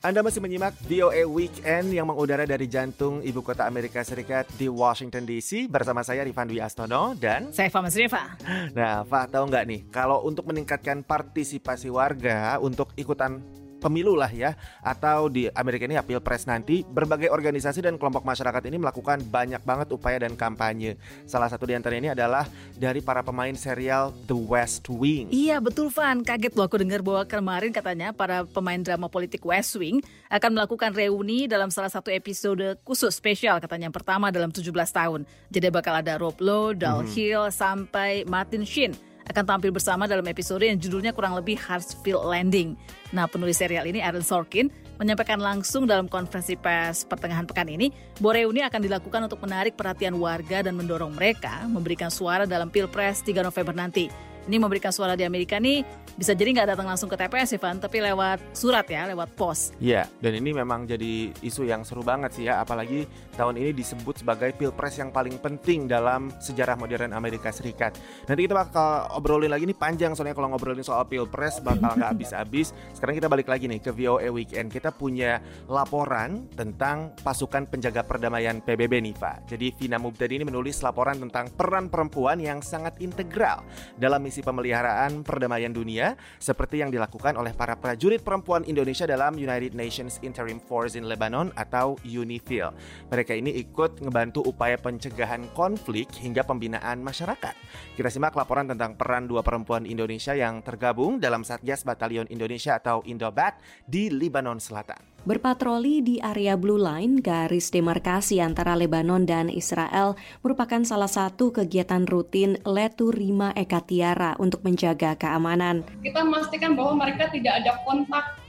Anda masih menyimak VOA Weekend yang mengudara dari jantung ibu kota Amerika Serikat di Washington DC bersama saya Rifan Dwi Astono dan saya Fama Rifa. Nah, Pak tahu nggak nih kalau untuk meningkatkan partisipasi warga untuk ikutan pemilu lah ya atau di Amerika ini ya pilpres nanti berbagai organisasi dan kelompok masyarakat ini melakukan banyak banget upaya dan kampanye. Salah satu di antara ini adalah dari para pemain serial The West Wing. Iya betul Van, kaget loh aku dengar bahwa kemarin katanya para pemain drama politik West Wing akan melakukan reuni dalam salah satu episode khusus spesial katanya yang pertama dalam 17 tahun. Jadi bakal ada Rob Lowe, Dal hmm. Hill sampai Martin Sheen akan tampil bersama dalam episode yang judulnya kurang lebih Hartsfield Landing. Nah, penulis serial ini Aaron Sorkin menyampaikan langsung dalam konferensi pers pertengahan pekan ini bahwa reuni akan dilakukan untuk menarik perhatian warga dan mendorong mereka memberikan suara dalam Pilpres 3 November nanti. Ini memberikan suara di Amerika nih bisa jadi nggak datang langsung ke TPS Ivan, tapi lewat surat ya, lewat pos. Iya, dan ini memang jadi isu yang seru banget sih ya, apalagi tahun ini disebut sebagai pilpres yang paling penting dalam sejarah modern Amerika Serikat. Nanti kita bakal obrolin lagi nih panjang soalnya kalau ngobrolin soal pilpres bakal nggak habis-habis. Sekarang kita balik lagi nih ke VOA Weekend. Kita punya laporan tentang pasukan penjaga perdamaian PBB nih. Jadi Vina Mubtadi ini menulis laporan tentang peran perempuan yang sangat integral dalam misi pemeliharaan perdamaian dunia seperti yang dilakukan oleh para prajurit perempuan Indonesia dalam United Nations Interim Force in Lebanon atau UNIFIL. Mereka ini ikut ngebantu upaya pencegahan konflik hingga pembinaan masyarakat. Kita simak laporan tentang peran dua perempuan Indonesia yang tergabung dalam Satgas Batalion Indonesia atau Indobat di Lebanon Selatan. Berpatroli di area Blue Line, garis demarkasi antara Lebanon dan Israel, merupakan salah satu kegiatan rutin Letu Rima Eka Tiara untuk menjaga keamanan. Kita memastikan bahwa mereka tidak ada kontak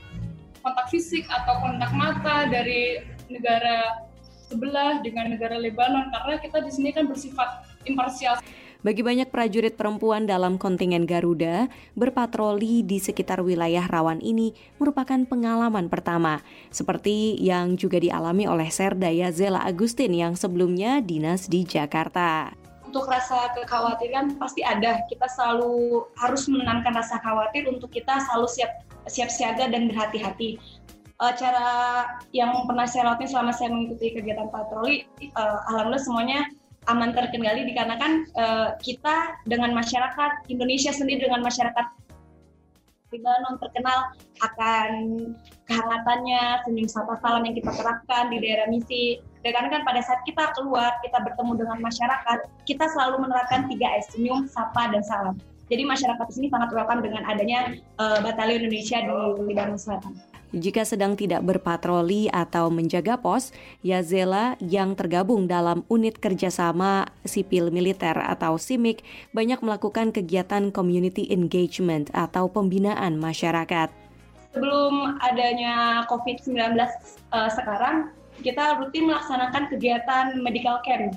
kontak fisik atau kontak mata dari negara sebelah dengan negara Lebanon karena kita di sini kan bersifat imparsial. Bagi banyak prajurit perempuan dalam kontingen Garuda, berpatroli di sekitar wilayah rawan ini merupakan pengalaman pertama, seperti yang juga dialami oleh Serdaya Zela Agustin yang sebelumnya dinas di Jakarta untuk rasa kekhawatiran pasti ada. Kita selalu harus menenangkan rasa khawatir untuk kita selalu siap siap siaga dan berhati-hati. Uh, cara yang pernah saya lakukan selama saya mengikuti kegiatan patroli, uh, alhamdulillah semuanya aman terkendali dikarenakan uh, kita dengan masyarakat Indonesia sendiri dengan masyarakat Lebanon terkenal akan kehangatannya, senyum sapa salam yang kita terapkan di daerah misi. Dan kan pada saat kita keluar, kita bertemu dengan masyarakat, kita selalu menerapkan 3S, senyum, sapa, dan salam. Jadi masyarakat di sini sangat welcome dengan adanya uh, Batalion Indonesia di Lebanon Selatan. Jika sedang tidak berpatroli atau menjaga pos, Yazela yang tergabung dalam unit kerjasama sipil militer atau SIMIK banyak melakukan kegiatan community engagement atau pembinaan masyarakat. Sebelum adanya COVID-19 uh, eh, sekarang, kita rutin melaksanakan kegiatan medical camp.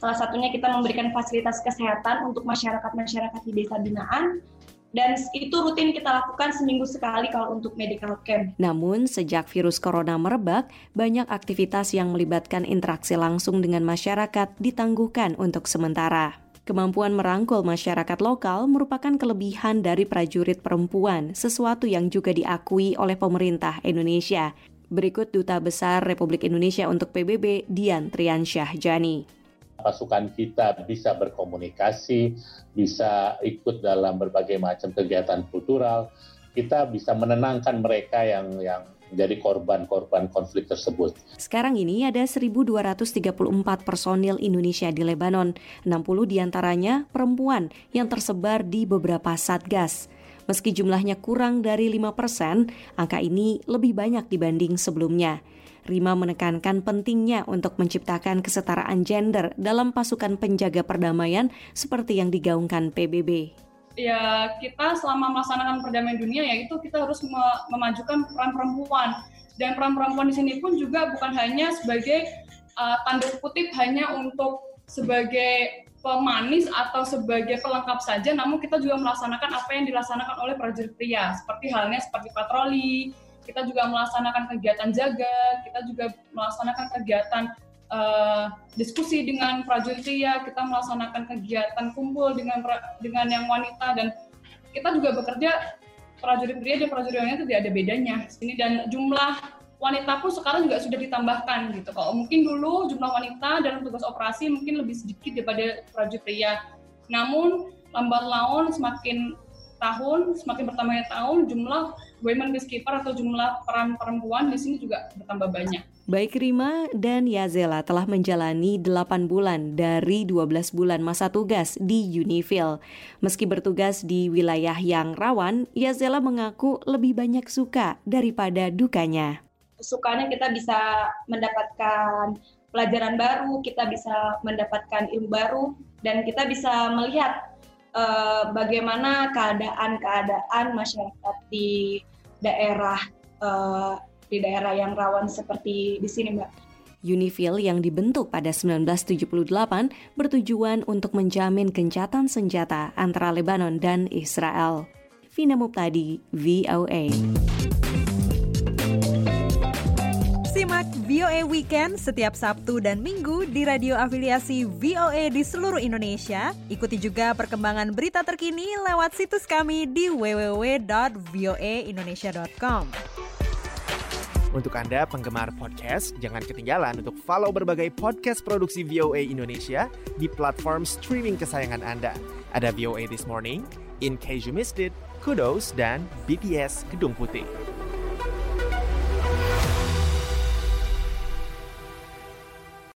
Salah satunya kita memberikan fasilitas kesehatan untuk masyarakat-masyarakat di desa binaan dan itu rutin kita lakukan seminggu sekali kalau untuk medical camp. Namun, sejak virus corona merebak, banyak aktivitas yang melibatkan interaksi langsung dengan masyarakat ditangguhkan untuk sementara. Kemampuan merangkul masyarakat lokal merupakan kelebihan dari prajurit perempuan, sesuatu yang juga diakui oleh pemerintah Indonesia. Berikut Duta Besar Republik Indonesia untuk PBB, Dian Triansyah Jani pasukan kita bisa berkomunikasi, bisa ikut dalam berbagai macam kegiatan kultural, kita bisa menenangkan mereka yang yang menjadi korban-korban konflik tersebut. Sekarang ini ada 1.234 personil Indonesia di Lebanon, 60 di antaranya perempuan yang tersebar di beberapa satgas. Meski jumlahnya kurang dari 5 persen, angka ini lebih banyak dibanding sebelumnya. Rima menekankan pentingnya untuk menciptakan kesetaraan gender dalam pasukan penjaga perdamaian seperti yang digaungkan PBB. Ya, kita selama melaksanakan perdamaian dunia yaitu kita harus memajukan peran perempuan dan peran perempuan di sini pun juga bukan hanya sebagai uh, tanda kutip hanya untuk sebagai pemanis atau sebagai pelengkap saja, namun kita juga melaksanakan apa yang dilaksanakan oleh prajurit pria, seperti halnya seperti patroli, kita juga melaksanakan kegiatan jaga, kita juga melaksanakan kegiatan uh, diskusi dengan prajurit pria, kita melaksanakan kegiatan kumpul dengan dengan yang wanita dan kita juga bekerja prajurit pria dan prajurit wanita tidak ada bedanya. Ini dan jumlah wanita pun sekarang juga sudah ditambahkan gitu. Kalau mungkin dulu jumlah wanita dalam tugas operasi mungkin lebih sedikit daripada prajurit pria. Namun lambat laun semakin tahun, semakin bertambahnya tahun, jumlah women peacekeeper atau jumlah peran perempuan di sini juga bertambah banyak. Baik Rima dan Yazela telah menjalani 8 bulan dari 12 bulan masa tugas di Unifil. Meski bertugas di wilayah yang rawan, Yazela mengaku lebih banyak suka daripada dukanya. Sukanya kita bisa mendapatkan pelajaran baru, kita bisa mendapatkan ilmu baru, dan kita bisa melihat uh, bagaimana keadaan-keadaan masyarakat di daerah uh, di daerah yang rawan seperti di sini, Mbak. Unifil yang dibentuk pada 1978 bertujuan untuk menjamin gencatan senjata antara Lebanon dan Israel. Vina Muptadi, VOA. Simak VOA Weekend setiap Sabtu dan Minggu di radio afiliasi VOA di seluruh Indonesia. Ikuti juga perkembangan berita terkini lewat situs kami di www.voaindonesia.com. Untuk Anda penggemar podcast, jangan ketinggalan untuk follow berbagai podcast produksi VOA Indonesia di platform streaming kesayangan Anda. Ada VOA This Morning, In Case You Missed It, Kudos, dan BTS Gedung Putih.